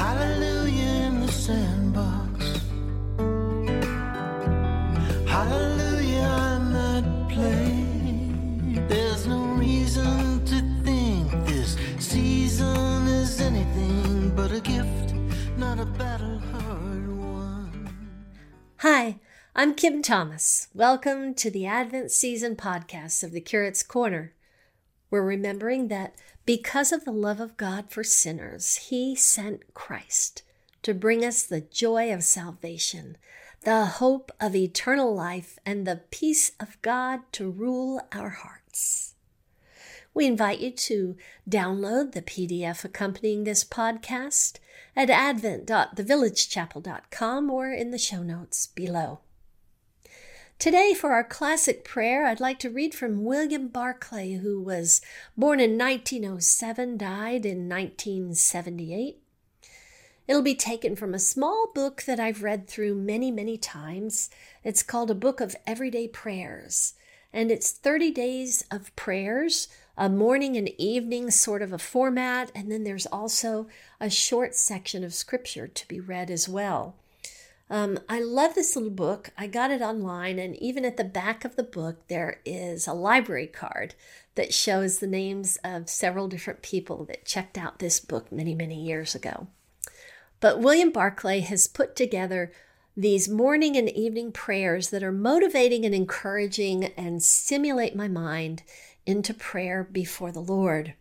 Hallelujah in the sandbox. Hallelujah, I might play. There's no reason to think this season is anything but a gift, not a battle hard won. Hi, I'm Kim Thomas. Welcome to the Advent Season podcast of the Curate's Corner. We're remembering that because of the love of God for sinners, He sent Christ to bring us the joy of salvation, the hope of eternal life, and the peace of God to rule our hearts. We invite you to download the PDF accompanying this podcast at advent.thevillagechapel.com or in the show notes below. Today, for our classic prayer, I'd like to read from William Barclay, who was born in 1907, died in 1978. It'll be taken from a small book that I've read through many, many times. It's called A Book of Everyday Prayers, and it's 30 days of prayers, a morning and evening sort of a format, and then there's also a short section of scripture to be read as well. Um, I love this little book. I got it online, and even at the back of the book, there is a library card that shows the names of several different people that checked out this book many, many years ago. But William Barclay has put together these morning and evening prayers that are motivating and encouraging and stimulate my mind into prayer before the Lord.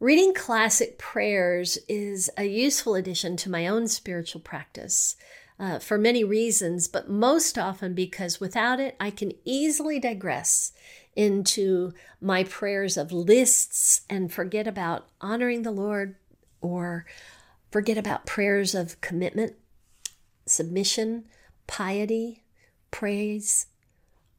Reading classic prayers is a useful addition to my own spiritual practice uh, for many reasons, but most often because without it, I can easily digress into my prayers of lists and forget about honoring the Lord or forget about prayers of commitment, submission, piety, praise,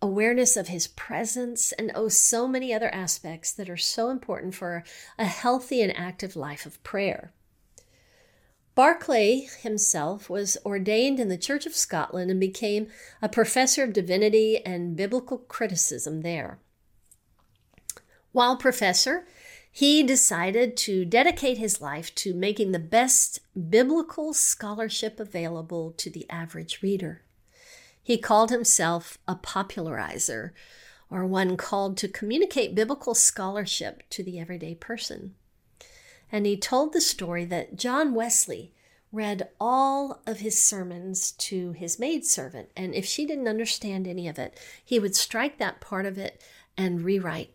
awareness of His presence, and oh, so many other aspects that are so important for a healthy and active life of prayer. Barclay himself was ordained in the Church of Scotland and became a professor of divinity and biblical criticism there. While professor, he decided to dedicate his life to making the best biblical scholarship available to the average reader. He called himself a popularizer, or one called to communicate biblical scholarship to the everyday person and he told the story that John Wesley read all of his sermons to his maidservant, and if she didn't understand any of it, he would strike that part of it and rewrite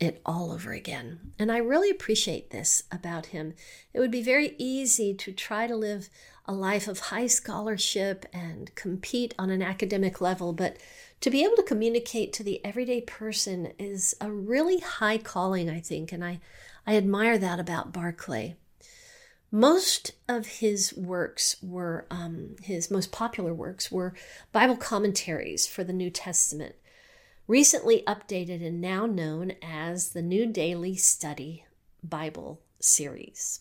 it all over again. And I really appreciate this about him. It would be very easy to try to live a life of high scholarship and compete on an academic level, but to be able to communicate to the everyday person is a really high calling, I think, and I, I admire that about Barclay. Most of his works were, um, his most popular works were Bible commentaries for the New Testament, recently updated and now known as the New Daily Study Bible series.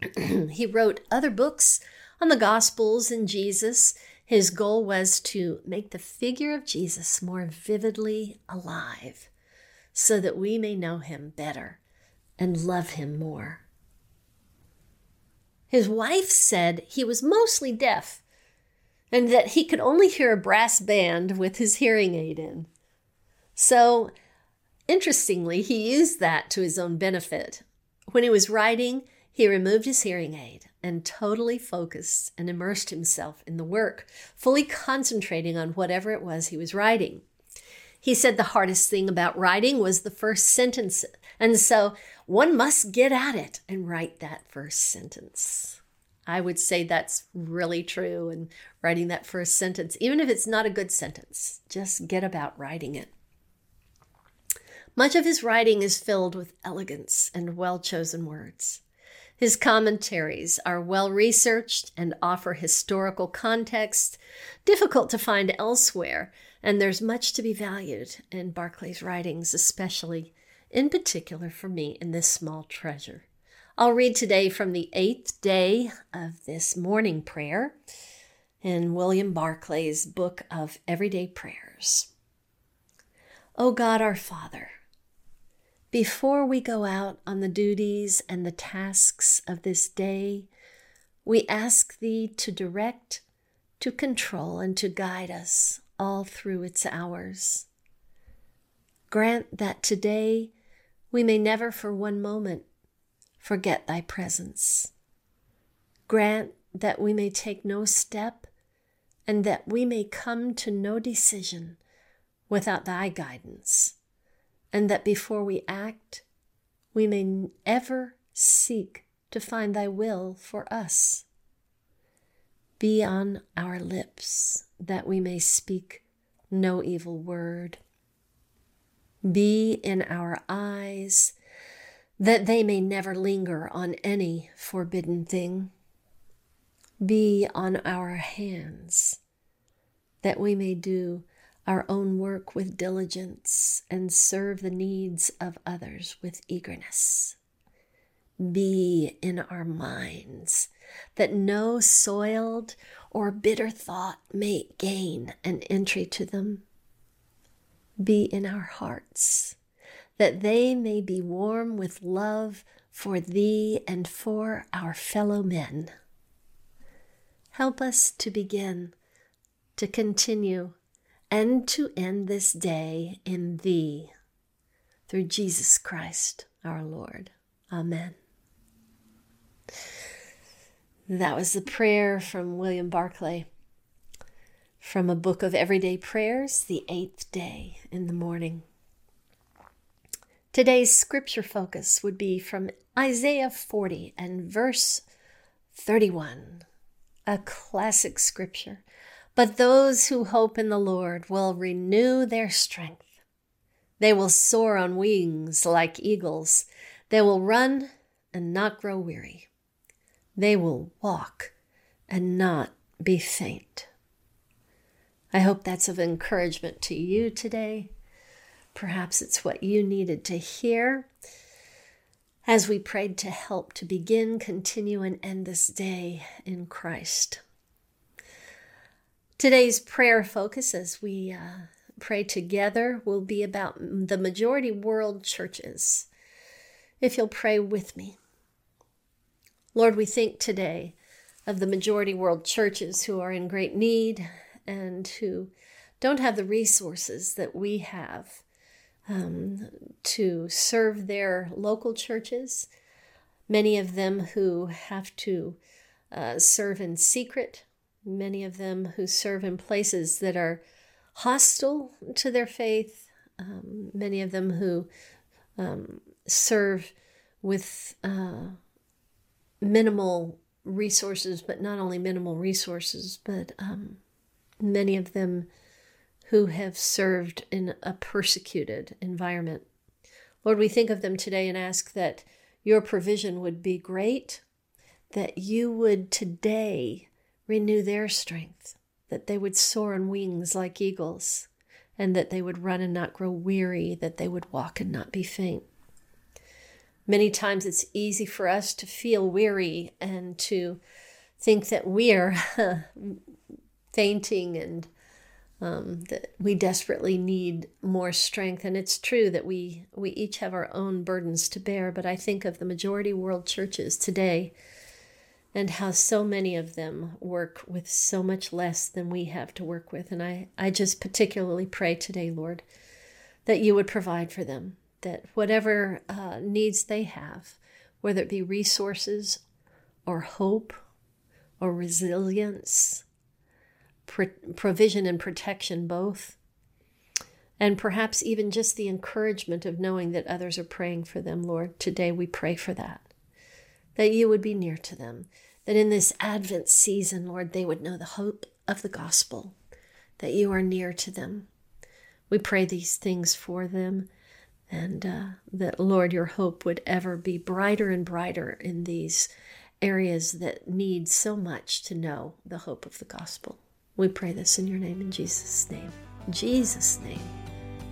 he wrote other books on the Gospels and Jesus. His goal was to make the figure of Jesus more vividly alive so that we may know him better and love him more. His wife said he was mostly deaf and that he could only hear a brass band with his hearing aid in. So, interestingly, he used that to his own benefit. When he was writing, he removed his hearing aid and totally focused and immersed himself in the work, fully concentrating on whatever it was he was writing. He said the hardest thing about writing was the first sentence, and so one must get at it and write that first sentence. I would say that's really true and writing that first sentence, even if it's not a good sentence, just get about writing it. Much of his writing is filled with elegance and well chosen words. His commentaries are well researched and offer historical context, difficult to find elsewhere, and there's much to be valued in Barclay's writings, especially in particular for me in this small treasure. I'll read today from the eighth day of this morning prayer in William Barclay's book of Everyday Prayers. O God our Father, before we go out on the duties and the tasks of this day, we ask Thee to direct, to control, and to guide us all through its hours. Grant that today we may never for one moment forget Thy presence. Grant that we may take no step and that we may come to no decision without Thy guidance, and that before we act, we may ever seek to find Thy will for us. Be on our lips that we may speak no evil word. Be in our eyes that they may never linger on any forbidden thing. Be on our hands that we may do our own work with diligence and serve the needs of others with eagerness. Be in our minds that no soiled or bitter thought may gain an entry to them. Be in our hearts that they may be warm with love for Thee and for our fellow men. Help us to begin, to continue, and to end this day in Thee, through Jesus Christ our Lord. Amen. That was the prayer from William Barclay from a book of everyday prayers, the eighth day in the morning. Today's scripture focus would be from Isaiah 40 and verse 31, a classic scripture. But those who hope in the Lord will renew their strength. They will soar on wings like eagles. They will run and not grow weary. They will walk and not be faint. I hope that's of encouragement to you today. Perhaps it's what you needed to hear as we prayed to help to begin, continue, and end this day in Christ. Today's prayer focus as we uh, pray together will be about the majority world churches. If you'll pray with me. Lord, we think today of the majority world churches who are in great need and who don't have the resources that we have um, to serve their local churches. Many of them who have to uh, serve in secret, many of them who serve in places that are hostile to their faith, um, many of them who um, serve with uh, minimal resources, but not only minimal resources, but um, many of them who have served in a persecuted environment. Lord, we think of them today and ask that your provision would be great, that you would today renew their strength, that they would soar on wings like eagles, and that they would run and not grow weary, that they would walk and not be faint. Many times it's easy for us to feel weary and to think that we're fainting and um, that we desperately need more strength. And it's true that we, we each have our own burdens to bear, but I think of the majority world churches today and how so many of them work with so much less than we have to work with. And I, I just particularly pray today, Lord, that you would provide for them, that whatever uh, needs they have, whether it be resources or hope or resilience, provision and protection both. And perhaps even just the encouragement of knowing that others are praying for them, Lord. Today we pray for that. That you would be near to them. That in this Advent season, Lord, they would know the hope of the gospel. That you are near to them. We pray these things for them. And uh, that, Lord, your hope would ever be brighter and brighter in these areas that need so much to know the hope of the gospel. We pray this in your name, in Jesus' name. In Jesus' name.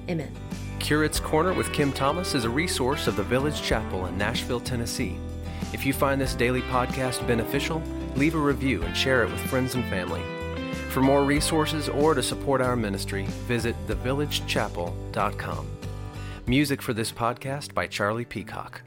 Amen. Curate's Corner with Kim Thomas is a resource of the Village Chapel in Nashville, Tennessee. If you find this daily podcast beneficial, leave a review and share it with friends and family. For more resources or to support our ministry, visit thevillagechapel.com. Music for this podcast by Charlie Peacock.